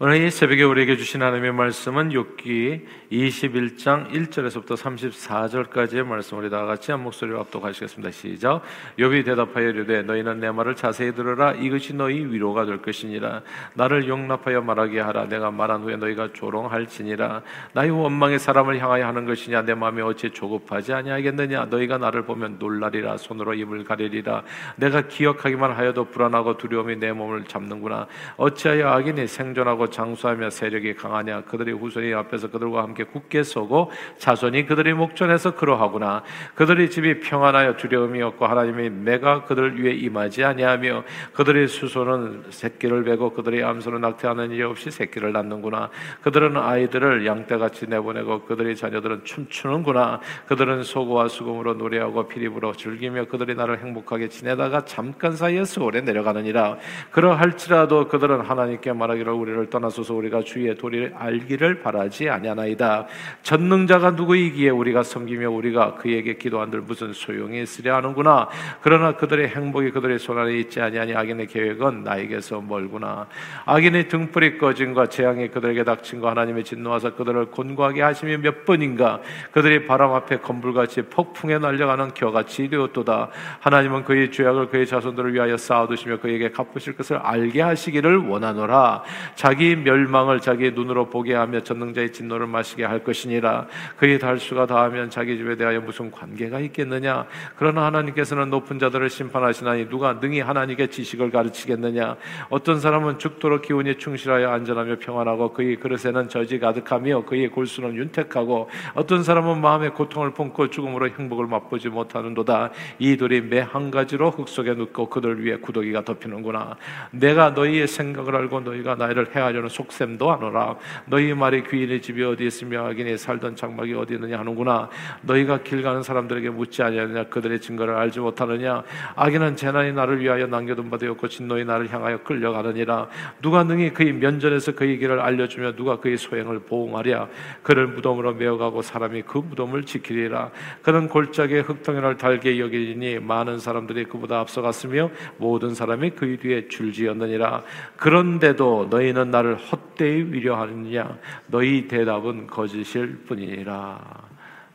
오늘 이 새벽에 우리에게 주신 하나님의 말씀은 욥기 21장 1절에서부터 34절까지의 말씀 우리 다 같이 한 목소리로 압독하시겠습니다. 시작. 욥이 대답하여 이르되 너희는 내 말을 자세히 들으라. 이것이 너희 위로가 될 것이니라. 나를 용납하여 말하게 하라. 내가 말한 후에 너희가 조롱할지니라. 나의 원망의 사람을 향하여 하는 것이냐? 내 마음이 어찌 조급하지 아니하겠느냐? 너희가 나를 보면 놀라리라. 손으로 입을 가리리라. 내가 기억하기만 하여도 불안하고 두려움이 내 몸을 잡는구나. 어찌하여 악인이 생존하고 장수하며 세력이 강하냐? 그들의 후손이 앞에서 그들과 함께 굳게 서고 자손이 그들의 목전에서 그러하구나. 그들의 집이 평안하여 두려움이 없고 하나님이 내가 그들 위에 임하지 아니하며 그들의 수소는 새끼를 베고 그들의 암소는 낙태하는 일 없이 새끼를 낳는구나. 그들은 아이들을 양떼같이 내보내고 그들의 자녀들은 춤추는구나. 그들은 소고와 수금으로 노래하고 피리부로 즐기며 그들이 나를 행복하게 지내다가 잠깐 사이에 서울에 내려가느니라. 그러할지라도 그들은 하나님께 말하기를 우리를 떠 떠나소서 우리가 주의 도리를 알기를 바라지 아니하나이다. 전능자가 누구이기에 우리가 섬기며 우리가 그에게 기도한들 무슨 소용이 있으랴 하는구나. 그러나 그들의 행복이 그들의 손안에 있지 아니하니 악인의 계획은 나에게서 멀구나. 악인의 등불이 꺼진과 재앙이 그들에게 닥친과 하나님의 진노하사 그들을 곤고하게 하시며 몇 번인가 그들이 바람 앞에 건불같이 폭풍에 날려가는 겨같이 되었도다. 하나님은 그의 죄악을 그의 자손들을 위하여 쌓아두시며 그에게 갚으실 것을 알게 하시기를 원하노라. 자기 멸망을 자기의 눈으로 보게 하며 전능자의 진노를 마시게 할 것이니라. 그의 달수가 다하면 자기 집에 대하여 무슨 관계가 있겠느냐? 그러나 하나님께서는 높은 자들을 심판하시나니 누가 능히 하나님께 지식을 가르치겠느냐? 어떤 사람은 죽도록 기운이 충실하여 안전하며 평안하고 그의 그릇에는 저지 가득하며 그의 골수는 윤택하고 어떤 사람은 마음의 고통을 품고 죽음으로 행복을 맛보지 못하는도다. 이들이 매 한 가지로 흙 속에 눕고 그들 위에 구더기가 덮이는구나. 내가 너희의 생각을 알고 너희가 나를 해하려 하려는 속셈도 하노라. 너희 말이 귀인의 집이 어디 있으며 악인이 살던 장막이 어디 있느냐 하는구나. 너희가 길 가는 사람들에게 묻지 아니하느냐? 그들의 증거를 알지 못하느냐? 악인은 재난이 나를 위하여 남겨둔 바 되었고 진노이 나를 향하여 끌려가느니라. 누가 능히 그의 면전에서 그의 길을 알려주며 누가 그의 소행을 보응하랴? 그를 무덤으로 메어가고 사람이 그 무덤을 지키리라. 그는 골짜기에 흙덩이를 달게 여기니 많은 사람들이 그보다 앞서갔으며 모든 사람이 그의 뒤에 줄지었느니라. 그런데도 너희는 나를 헛되이 위려하느냐 너희 대답은 거짓일 뿐이니라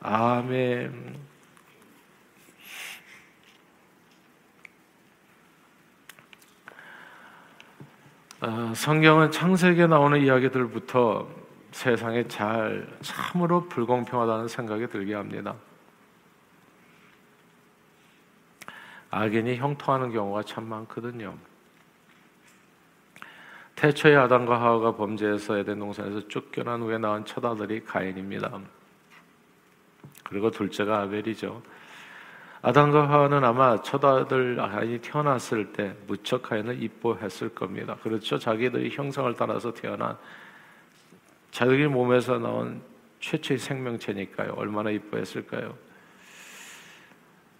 아멘 어, 성경은 창세기에 나오는 이야기들부터 세상에 잘 참으로 불공평하다는 생각이 들게 합니다. 악인이 형통하는 경우가 참 많거든요. 태초에 아담과 하와가 범죄해서 에덴 동산에서 쫓겨난 후에 낳은 첫 아들이 가인입니다. 그리고 둘째가 아벨이죠. 아담과 하와는 아마 첫 아들 가인이 태어났을 때 무척 가인을 이뻐했을 겁니다. 그렇죠. 자기들이 형상을 따라서 태어난 자기 몸에서 나온 최초의 생명체니까요. 얼마나 이뻐했을까요?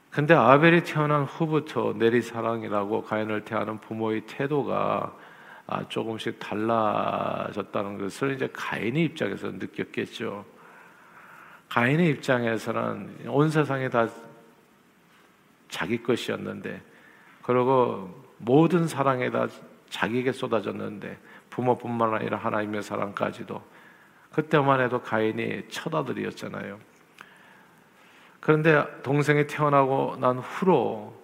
근데 아벨이 태어난 후부터 내리사랑이라고 가인을 대하는 부모의 태도가 아, 조금씩 달라졌다는 것을 이제 가인의 입장에서 느꼈겠죠. 가인의 입장에서는 온 세상이 다 자기 것이었는데, 그리고 모든 사랑에 다 자기에게 쏟아졌는데, 부모뿐만 아니라 하나님의 사랑까지도. 그때만 해도 가인이 첫 아들이었잖아요. 그런데 동생이 태어나고 난 후로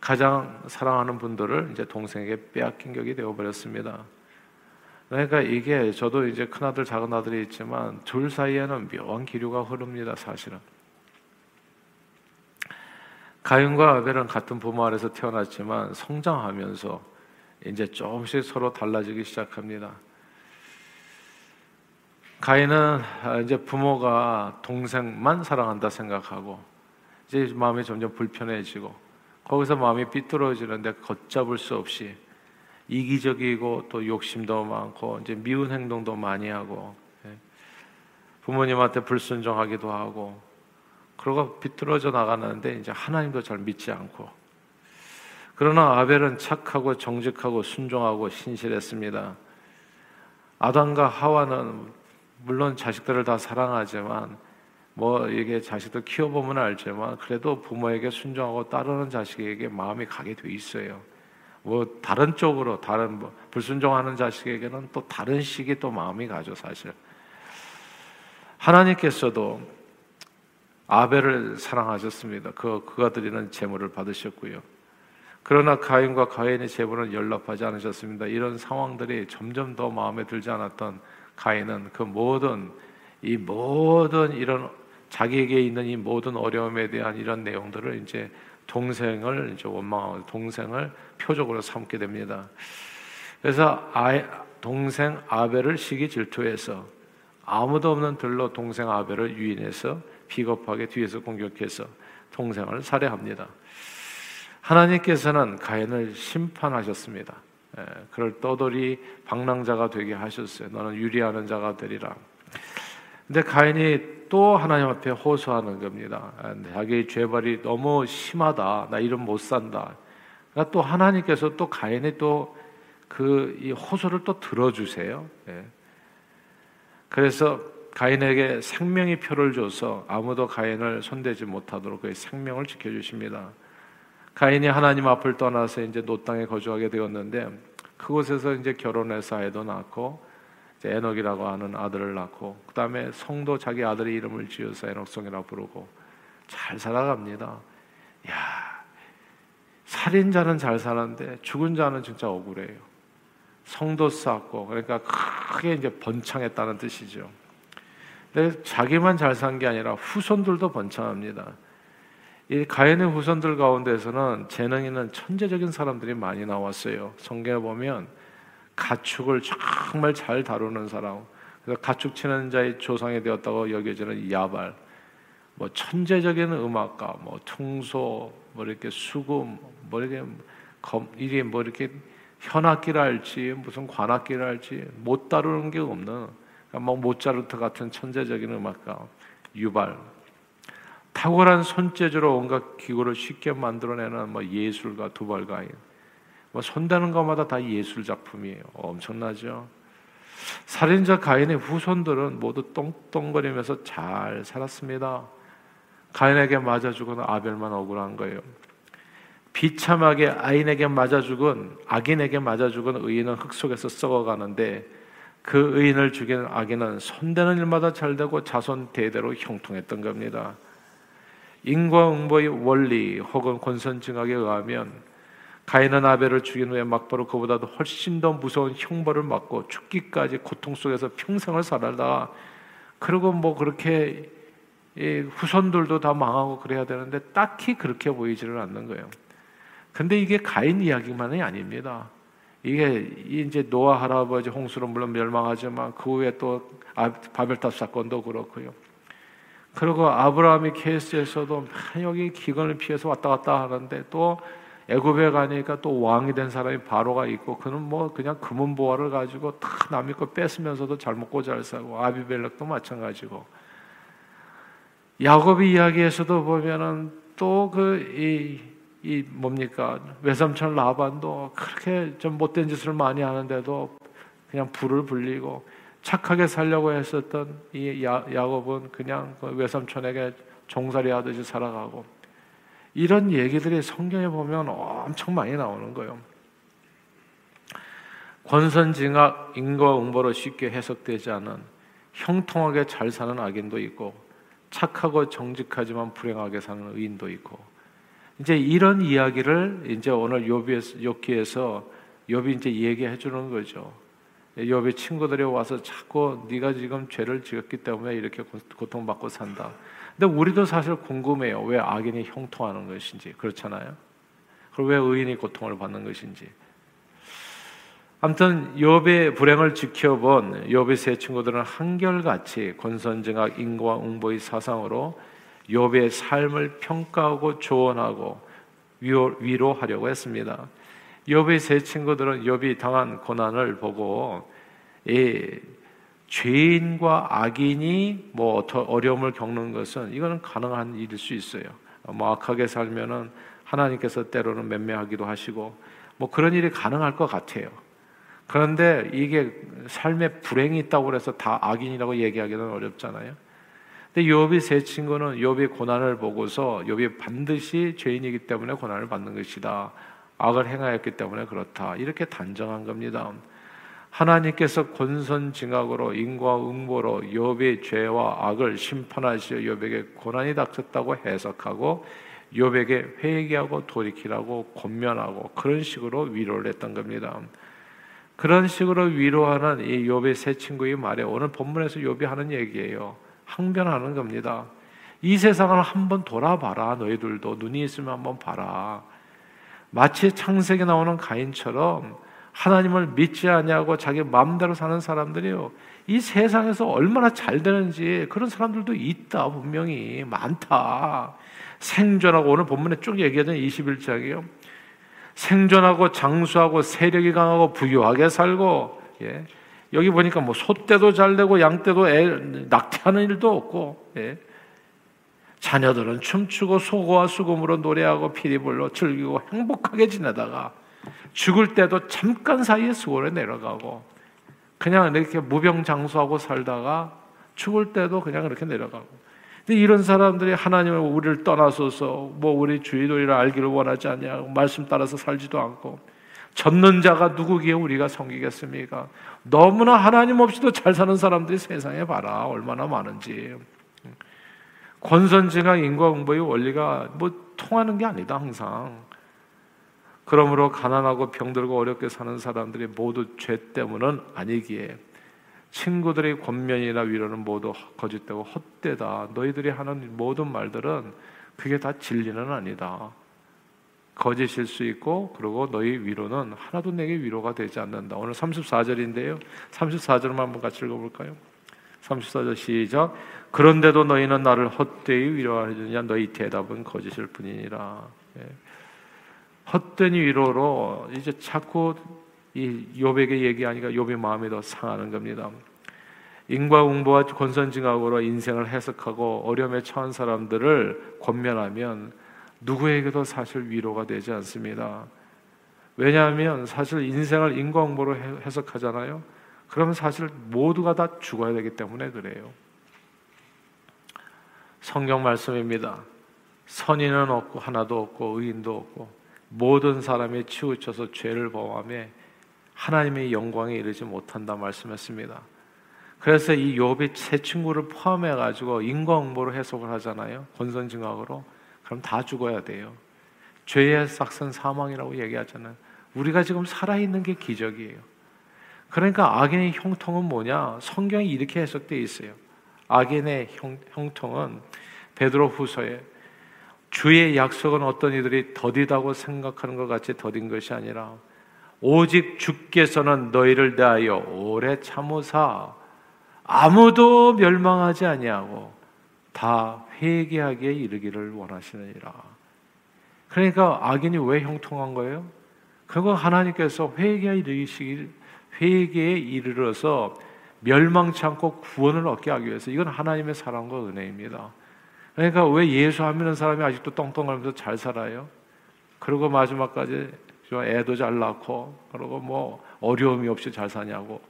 가장 사랑하는 분들을 이제 동생에게 빼앗긴 격이 되어버렸습니다. 그러니까 이게 저도 이제 큰 아들, 작은 아들이 있지만 둘 사이에는 묘한 기류가 흐릅니다, 사실은. 가인과 아벨은 같은 부모 아래서 태어났지만 성장하면서 이제 조금씩 서로 달라지기 시작합니다. 가인은 이제 부모가 동생만 사랑한다 생각하고 이제 마음이 점점 불편해지고 거기서 마음이 삐뚤어지는데 걷잡을 수 없이 이기적이고 또 욕심도 많고 이제 미운 행동도 많이 하고 예. 부모님한테 불순종하기도 하고 그러고 비뚤어져 나가는데 이제 하나님도 잘 믿지 않고 그러나 아벨은 착하고 정직하고 순종하고 신실했습니다. 아담과 하와는 물론 자식들을 다 사랑하지만 뭐 이게 자식들 키워보면 알지만 그래도 부모에게 순종하고 따르는 자식에게 마음이 가게 돼 있어요. 뭐 다른 쪽으로 다른 뭐 불순종하는 자식에게는 또 다른 식의 또 마음이 가죠 사실. 하나님께서도 아벨을 사랑하셨습니다. 그 그가 드리는 제물을 받으셨고요. 그러나 가인과 가인의 제물은 연락하지 않으셨습니다. 이런 상황들이 점점 더 마음에 들지 않았던 가인은 그 모든 이 모든 이런 자기에게 있는 이 모든 어려움에 대한 이런 내용들을 이제 동생을 이제 원망하고 동생을 표적으로 삼게 됩니다. 그래서 아 동생 아벨을 시기 질투해서 아무도 없는 들로 동생 아벨을 유인해서 비겁하게 뒤에서 공격해서 동생을 살해합니다. 하나님께서는 가인을 심판하셨습니다. 예, 그를 떠돌이 방랑자가 되게 하셨어요. 너는 유리하는 자가 되리라. 근데 가인이 또 하나님 앞에 호소하는 겁니다. 자기 죄벌이 너무 심하다. 나 이런 못 산다. 그러니까 또 하나님께서 또 가인이 또그 호소를 또 들어주세요. 예. 그래서 가인에게 생명의 표를 줘서 아무도 가인을 손대지 못하도록 그의 생명을 지켜주십니다. 가인이 하나님 앞을 떠나서 이제 노 땅에 거주하게 되었는데 그곳에서 이제 결혼해서 아이도 낳고 에녹이라고 하는 아들을 낳고 그 다음에 성도 자기 아들의 이름을 지어서 에녹성이라고 부르고 잘 살아갑니다. 야 살인자는 잘 사는데 죽은 자는 진짜 억울해요. 성도 쌓고 그러니까 크게 이제 번창했다는 뜻이죠. 근데 자기만 잘 산 게 아니라 후손들도 번창합니다. 이 가인의 후손들 가운데서는 재능 있는 천재적인 사람들이 많이 나왔어요. 성경에 보면 가축을 정말 잘 다루는 사람, 그래서 가축 치는 자의 조상이 되었다고 여겨지는 야발, 뭐 천재적인 음악가, 뭐 퉁소, 뭐 이렇게 수금, 뭐 이렇게 검, 이게 뭐 이렇게 현악기를 할지 무슨 관악기를 할지 못 다루는 게 없는 그러니까 뭐 모차르트 같은 천재적인 음악가 유발. 탁월한 손재주로 온갖 기구를 쉽게 만들어내는 뭐 예술가 두발가인 뭐 손대는 것마다 다 예술 작품이에요. 엄청나죠. 살인자 가인의 후손들은 모두 똥똥거리면서 잘 살았습니다. 가인에게 맞아 죽은 아벨만 억울한 거예요. 비참하게 아인에게 맞아 죽은 악인에게 맞아 죽은 의인은 흙 속에서 썩어가는데 그 의인을 죽인 악인은 손대는 일마다 잘 되고 자손 대대로 형통했던 겁니다. 인과응보의 원리 혹은 권선징악에 의하면 가인은 아벨을 죽인 후에 막바로 그보다도 훨씬 더 무서운 형벌을 맞고 죽기까지 고통 속에서 평생을 살아다 그리고 뭐 그렇게 후손들도 다 망하고 그래야 되는데 딱히 그렇게 보이지를 않는 거예요. 근데 이게 가인 이야기만이 아닙니다. 이게 이제 노아 할아버지 홍수로 물론 멸망하지만 그 후에 또 아, 바벨탑 사건도 그렇고요. 그리고 아브라함이 케이스에서도 여기 기근을 피해서 왔다 갔다 하는데 또 애굽에 가니까 또 왕이 된 사람이 바로가 있고 그는 뭐 그냥 금은 보화를 가지고 다 남의 거 뺏으면서도 잘 먹고 잘 살고 아비벨렉도 마찬가지고. 야곱의 이야기에서도 보면은 또 그이 이 뭡니까? 외삼촌 라반도 그렇게 좀 못된 짓을 많이 하는데도 그냥 불을 불리고 착하게 살려고 했었던 이 야, 야곱은 그냥 그 외삼촌에게 종살이 하듯이 살아가고 이런 얘기들이 성경에 보면 엄청 많이 나오는 거예요. 권선징악 인과응보로 쉽게 해석되지 않은 형통하게 잘 사는 악인도 있고 착하고 정직하지만 불행하게 사는 의인도 있고 이제 이런 이야기를 이제 오늘 욥기에서 욥기에서 욥이 이제 얘기해 주는 거죠. 욥의 친구들이 와서 자꾸 네가 지금 죄를 지었기 때문에 이렇게 고통받고 산다. 근데 우리도 사실 궁금해요. 왜 악인이 형통하는 것인지 그렇잖아요. 그리고 왜 의인이 고통을 받는 것인지. 아무튼 욥의 불행을 지켜본 욥의 세 친구들은 한결같이 권선징악 인과응보의 사상으로 욥의 삶을 평가하고 조언하고 위로, 하려고 했습니다. 욥의 세 친구들은 욥이 당한 고난을 보고 이 죄인과 악인이 뭐 어려움을 겪는 것은 이거는 가능한 일일 수 있어요. 뭐 악하게 살면은 하나님께서 때로는 맴매하기도 하시고 뭐 그런 일이 가능할 것 같아요. 그런데 이게 삶에 불행이 있다고 해서 다 악인이라고 얘기하기는 어렵잖아요. 근데 욥이 세 친구는 욥의 고난을 보고서 욥이 반드시 죄인이기 때문에 고난을 받는 것이다. 악을 행하였기 때문에 그렇다. 이렇게 단정한 겁니다. 하나님께서 권선징악으로 인과응보로 욥의 죄와 악을 심판하시어 욥에게 고난이 닥쳤다고 해석하고 욥에게 회개하고 돌이키라고 권면하고 그런 식으로 위로를 했던 겁니다. 그런 식으로 위로하는 이 욥의 새 친구의 말에 오늘 본문에서 욥이 하는 얘기예요. 항변하는 겁니다. 이 세상을 한번 돌아봐라. 너희들도 눈이 있으면 한번 봐라. 마치 창세기 나오는 가인처럼 하나님을 믿지 아니하고 자기 마음대로 사는 사람들이요. 이 세상에서 얼마나 잘 되는지 그런 사람들도 있다. 분명히 많다. 생존하고 오늘 본문에 쭉 얘기하던 21장이요. 생존하고 장수하고 세력이 강하고 부유하게 살고 예. 여기 보니까 뭐 소떼도 잘 되고 양떼도 애, 낙태하는 일도 없고 예. 자녀들은 춤추고 소고와 수금으로 노래하고 피리불로 즐기고 행복하게 지내다가 죽을 때도 잠깐 사이에 수월에 내려가고 그냥 이렇게 무병장수하고 살다가 죽을 때도 그냥 이렇게 내려가고. 근데 이런 사람들이 하나님을 우리를 떠나서서 뭐 우리 주의도리를 알기를 원하지 않냐 말씀 따라서 살지도 않고 젖는 자가 누구기에 우리가 섬기겠습니까? 너무나 하나님 없이도 잘 사는 사람들이 세상에 봐라. 얼마나 많은지. 권선징악 인과응보의 원리가 뭐 통하는 게 아니다 항상 그러므로 가난하고 병들고 어렵게 사는 사람들이 모두 죄 때문은 아니기에 친구들의 권면이나 위로는 모두 거짓되고 헛되다. 너희들이 하는 모든 말들은 그게 다 진리는 아니다. 거짓일 수 있고 그리고 너희 위로는 하나도 내게 위로가 되지 않는다. 오늘 34절인데요. 34절만 한번 같이 읽어 볼까요? 34절 시작. 그런데도 너희는 나를 헛되이 위로하느냐 너희 대답은 거짓일 뿐이니라. 예. 헛된 위로로 이제 자꾸 이 욥에게 얘기하니까 욥의 마음이 더 상하는 겁니다. 인과응보와 권선징악으로 인생을 해석하고 어려움에 처한 사람들을 권면하면 누구에게도 사실 위로가 되지 않습니다. 왜냐하면 사실 인생을 인과응보로 해석하잖아요. 그러면 사실 모두가 다 죽어야 되기 때문에 그래요. 성경 말씀입니다. 선인은 없고 하나도 없고 의인도 없고 모든 사람이 치우쳐서 죄를 범함에 하나님의 영광에 이르지 못한다 말씀했습니다. 그래서 이 욥이 세 친구를 포함해 가지고 인과응보로 해석을 하잖아요. 권선징악으로. 그럼 다 죽어야 돼요. 죄의 싹슨 사망이라고 얘기하잖아요. 우리가 지금 살아 있는 게 기적이에요. 그러니까 악인의 형통은 뭐냐? 성경이 이렇게 해석되어 있어요. 악인의 형, 형통은 베드로 후서에 주의 약속은 어떤 이들이 더디다고 생각하는 것 같이 더딘 것이 아니라 오직 주께서는 너희를 대하여 오래 참으사 아무도 멸망하지 아니하고 다 회개하기에 이르기를 원하시느니라. 그러니까 악인이 왜 형통한 거예요? 그거 하나님께서 회개에 이르시길 회개에 이르러서 멸망치 않고 구원을 얻게 하기 위해서 이건 하나님의 사랑과 은혜입니다. 그러니까 왜 예수 안 믿는 사람이 아직도 똥똥하면서 잘 살아요? 그리고 마지막까지 애도 잘 낳고 그리고 뭐 어려움이 없이 잘 사냐고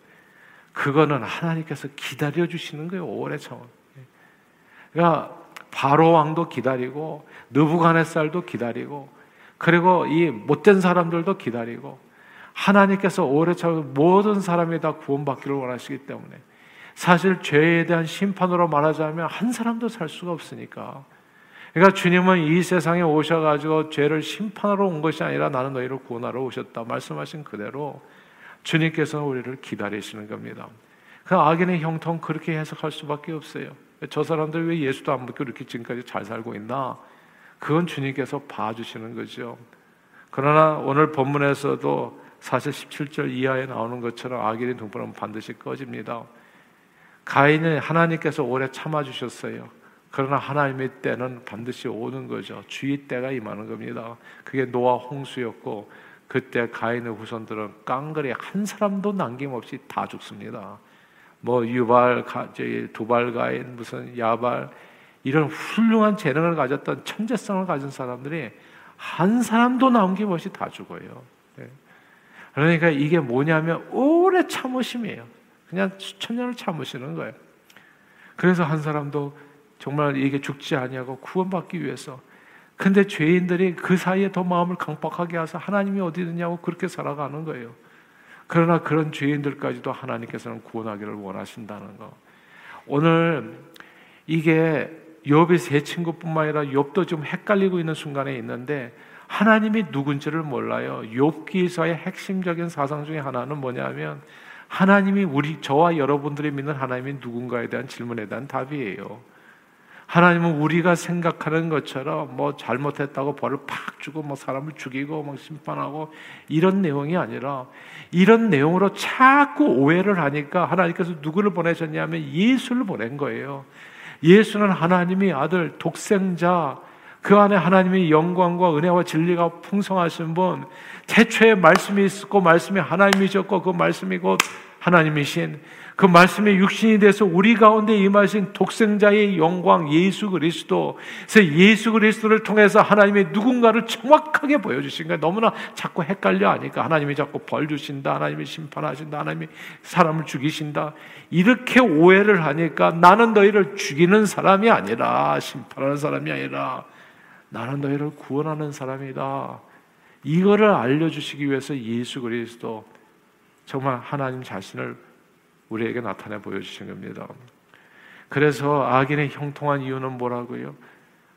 그거는 하나님께서 기다려 주시는 거예요 오래 참. 그러니까 바로 왕도 기다리고 느부갓네살도 기다리고 그리고 이 못된 사람들도 기다리고 하나님께서 오래 참 모든 사람이 다 구원받기를 원하시기 때문에 사실 죄에 대한 심판으로 말하자면 한 사람도 살 수가 없으니까 그러니까 주님은 이 세상에 오셔가지고 죄를 심판하러 온 것이 아니라 나는 너희를 구원하러 오셨다 말씀하신 그대로 주님께서는 우리를 기다리시는 겁니다. 그 악인의 형통 그렇게 해석할 수밖에 없어요. 저 사람들 왜 예수도 안 믿고 이렇게 지금까지 잘 살고 있나? 그건 주님께서 봐주시는 거죠. 그러나 오늘 본문에서도 사실 17절 이하에 나오는 것처럼 악인의 등불은 반드시 꺼집니다. 가인은 하나님께서 오래 참아주셨어요. 그러나 하나님의 때는 반드시 오는 거죠. 주의 때가 임하는 겁니다. 그게 노아 홍수였고 그때 가인의 후손들은 깡그리 한 사람도 남김없이 다 죽습니다. 뭐 유발, 두발 가인, 무슨 야발 이런 훌륭한 재능을 가졌던 천재성을 가진 사람들이 한 사람도 남김없이 다 죽어요. 네. 그러니까 이게 뭐냐면 오래 참으심이에요. 그냥 수천 년을 참으시는 거예요. 그래서 한 사람도 정말 이게 죽지 아니하고 구원받기 위해서 근데 죄인들이 그 사이에 더 마음을 강박하게 하서 하나님이 어디 있느냐고 그렇게 살아가는 거예요. 그러나 그런 죄인들까지도 하나님께서는 구원하기를 원하신다는 거. 오늘 이게 욥의 세 친구뿐만 아니라 욥도 좀 헷갈리고 있는 순간에 있는데 하나님이 누군지를 몰라요. 욥기서의 핵심적인 사상 중에 하나는 뭐냐면 하나님이 우리 저와 여러분들이 믿는 하나님이 누군가에 대한 질문에 대한 답이에요. 하나님은 우리가 생각하는 것처럼 뭐 잘못했다고 벌을 팍 주고 뭐 사람을 죽이고 막 심판하고 이런 내용이 아니라 이런 내용으로 자꾸 오해를 하니까 하나님께서 누구를 보내셨냐면 예수를 보낸 거예요. 예수는 하나님이 아들 독생자 그 안에 하나님의 영광과 은혜와 진리가 풍성하신 분 태초에 말씀이 있었고 말씀이 하나님이셨고 그 말씀이 곧 하나님이신 그 말씀의 육신이 돼서 우리 가운데 임하신 독생자의 영광 예수 그리스도. 그래서 예수 그리스도를 통해서 하나님의 누군가를 정확하게 보여주신 거예요. 너무나 자꾸 헷갈려 하니까 하나님이 자꾸 벌 주신다. 하나님이 심판하신다. 하나님이 사람을 죽이신다. 이렇게 오해를 하니까 나는 너희를 죽이는 사람이 아니라 심판하는 사람이 아니라 나는 너희를 구원하는 사람이다. 이거를 알려주시기 위해서 예수 그리스도 정말 하나님 자신을 우리에게 나타내 보여주신 겁니다. 그래서 악인의 형통한 이유는 뭐라고요?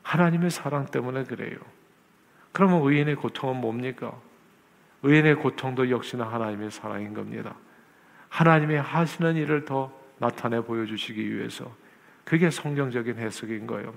하나님의 사랑 때문에 그래요. 그러면 의인의 고통은 뭡니까? 의인의 고통도 역시나 하나님의 사랑인 겁니다. 하나님의 하시는 일을 더 나타내 보여주시기 위해서 그게 성경적인 해석인 거예요.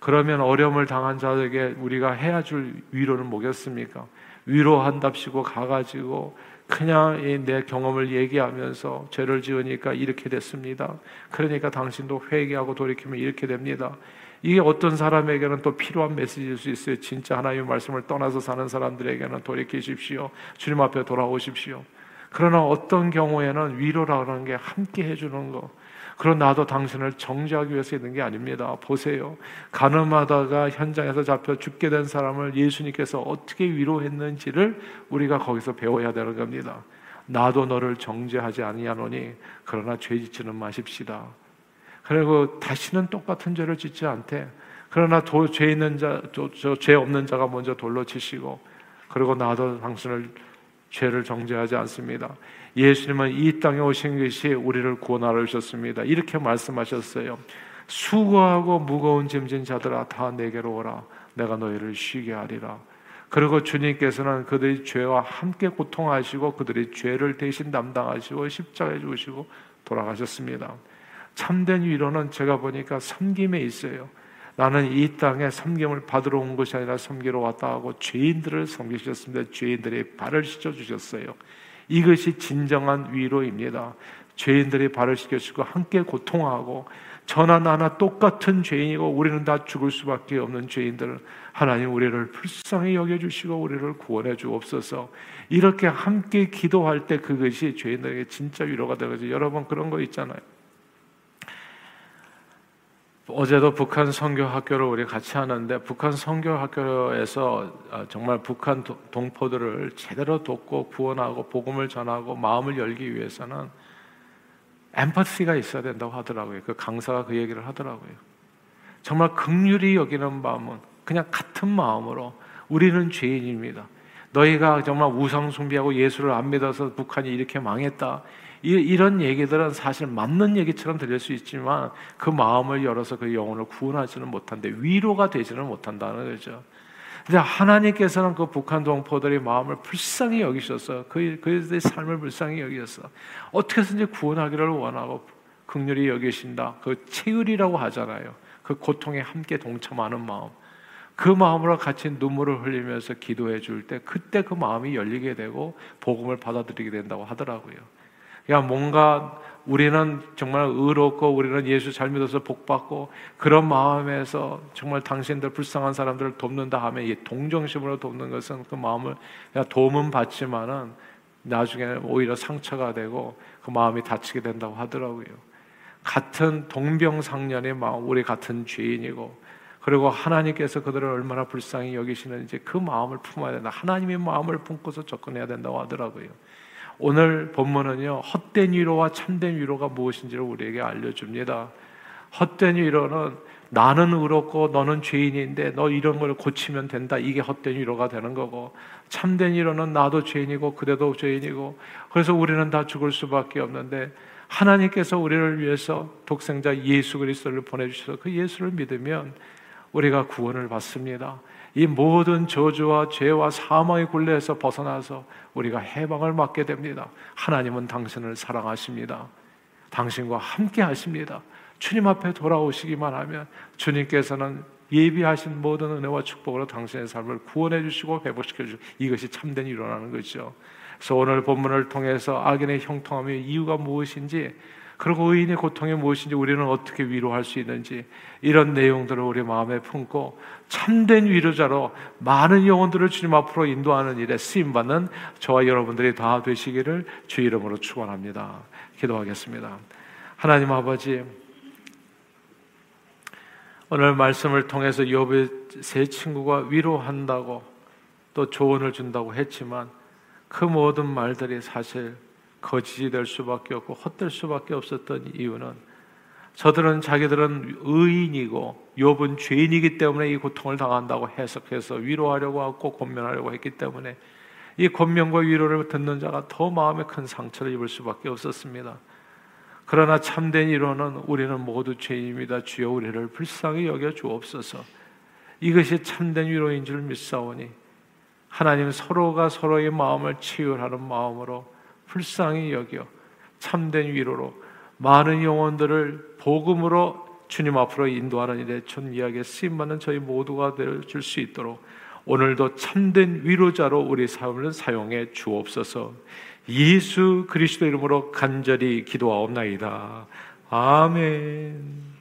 그러면 어려움을 당한 자에게 우리가 해야 줄 위로는 뭐겠습니까? 위로한답시고 가가지고 그냥 내 경험을 얘기하면서 죄를 지으니까 이렇게 됐습니다. 그러니까 당신도 회개하고 돌이키면 이렇게 됩니다. 이게 어떤 사람에게는 또 필요한 메시지일 수 있어요. 진짜 하나님의 말씀을 떠나서 사는 사람들에게는 돌이키십시오. 주님 앞에 돌아오십시오. 그러나 어떤 경우에는 위로라는 게 함께 해주는 거. 그런 나도 당신을 정죄하기 위해서 있는 게 아닙니다. 보세요. 가늠하다가 현장에서 잡혀 죽게 된 사람을 예수님께서 어떻게 위로했는지를 우리가 거기서 배워야 되는 겁니다. 나도 너를 정죄하지 아니하노니 그러나 죄 짓지는 마십시다. 그리고 다시는 똑같은 죄를 짓지 않되 그러나 도, 죄 있는 자, 저, 죄 없는 자가 먼저 돌로 치시고 그리고 나도 당신을 죄를 정죄하지 않습니다. 예수님은 이 땅에 오신 것이 우리를 구원하러 오셨습니다. 이렇게 말씀하셨어요. 수고하고 무거운 짐진 자들아 다 내게로 오라. 내가 너희를 쉬게 하리라. 그리고 주님께서는 그들의 죄와 함께 고통하시고 그들의 죄를 대신 담당하시고 십자가에 죽으시고 돌아가셨습니다. 참된 위로는 제가 보니까 섬김에 있어요. 나는 이 땅에 섬김을 받으러 온 것이 아니라 섬기러 왔다 하고 죄인들을 섬기셨습니다. 죄인들의 발을 씻어 주셨어요. 이것이 진정한 위로입니다. 죄인들이 발을 씻겨주고 함께 고통하고 저나 나나 똑같은 죄인이고 우리는 다 죽을 수밖에 없는 죄인들 하나님 우리를 불쌍히 여겨주시고 우리를 구원해 주옵소서 이렇게 함께 기도할 때 그것이 죄인들에게 진짜 위로가 되거든요 여러분 그런 거 있잖아요 어제도 북한 선교 학교를 우리 같이 하는데 북한 선교 학교에서 어, 정말 북한 동포들을 제대로 돕고 구원하고 복음을 전하고 마음을 열기 위해서는 엠퍼티가 있어야 된다고 하더라고요. 그 강사가 그 얘기를 하더라고요. 정말 극률이 여기는 마음은 그냥 같은 마음으로 우리는 죄인입니다. 너희가 정말 우상 숭배하고 예수를 안 믿어서 북한이 이렇게 망했다. 이 런 얘기들은 사실 맞는 얘기처럼 들릴 수 있지만 그 마음을 열어서 그 영혼을 구원하지는 못한데 위로가 되지는 못한다는 거죠. 근데 하나님께서는 그 북한 동포들의 마음을 불쌍히 여기셔서 그, 그들의 삶을 불쌍히 여기셔서 어떻게 해서든지 구원하기를 원하고 극률이 여기신다. 그 체휼이라고 하잖아요. 그 고통에 함께 동참하는 마음. 그 마음으로 같이 눈물을 흘리면서 기도해 줄 때 그때 그 마음이 열리게 되고 복음을 받아들이게 된다고 하더라고요. 야, 뭔가 우리는 정말 의롭고 우리는 예수 잘 믿어서 복받고 그런 마음에서 정말 당신들 불쌍한 사람들을 돕는다 하면 이 동정심으로 돕는 것은 그 마음을 도움은 받지만은 나중에 오히려 상처가 되고 그 마음이 다치게 된다고 하더라고요. 같은 동병상련의 마음, 우리 같은 죄인이고 그리고 하나님께서 그들을 얼마나 불쌍히 여기시는지 그 마음을 품어야 된다. 하나님의 마음을 품고서 접근해야 된다고 하더라고요. 오늘 본문은요, 헛된 위로와 참된 위로가 무엇인지를 우리에게 알려줍니다. 헛된 위로는 나는 의롭고 너는 죄인인데 너 이런 걸 고치면 된다. 이게 헛된 위로가 되는 거고 참된 위로는 나도 죄인이고 그대도 죄인이고 그래서 우리는 다 죽을 수밖에 없는데 하나님께서 우리를 위해서 독생자 예수 그리스도를 보내주셔서 그 예수를 믿으면 우리가 구원을 받습니다. 이 모든 저주와 죄와 사망의 굴레에서 벗어나서 우리가 해방을 받게 됩니다. 하나님은 당신을 사랑하십니다. 당신과 함께 하십니다. 주님 앞에 돌아오시기만 하면 주님께서는 예비하신 모든 은혜와 축복으로 당신의 삶을 구원해 주시고 회복시켜 주시고 이것이 참된 일어나는 거죠. 그래서 오늘 본문을 통해서 악인의 형통함의 이유가 무엇인지 그리고 의인의 고통이 무엇인지 우리는 어떻게 위로할 수 있는지 이런 내용들을 우리 마음에 품고 참된 위로자로 많은 영혼들을 주님 앞으로 인도하는 일에 쓰임 받는 저와 여러분들이 다 되시기를 주 이름으로 축원합니다. 기도하겠습니다. 하나님 아버지 오늘 말씀을 통해서 욥의 세 친구가 위로한다고 또 조언을 준다고 했지만 그 모든 말들이 사실 거짓이 될 수밖에 없고 헛될 수밖에 없었던 이유는 저들은 자기들은 의인이고 욥은 죄인이기 때문에 이 고통을 당한다고 해석해서 위로하려고 하고 권면하려고 했기 때문에 이 권면과 위로를 듣는 자가 더 마음에 큰 상처를 입을 수밖에 없었습니다. 그러나 참된 위로는 우리는 모두 죄인입니다. 주여 우리를 불쌍히 여겨 주옵소서. 이것이 참된 위로인 줄 믿사오니 하나님 서로가 서로의 마음을 치유하는 마음으로 불쌍히 여겨 참된 위로로 많은 영혼들을 복음으로 주님 앞으로 인도하는 일에 존귀하게 쓰임받는 저희 모두가 될수 있도록 오늘도 참된 위로자로 우리 삶을 사용해 주옵소서. 예수 그리스도 이름으로 간절히 기도하옵나이다. 아멘.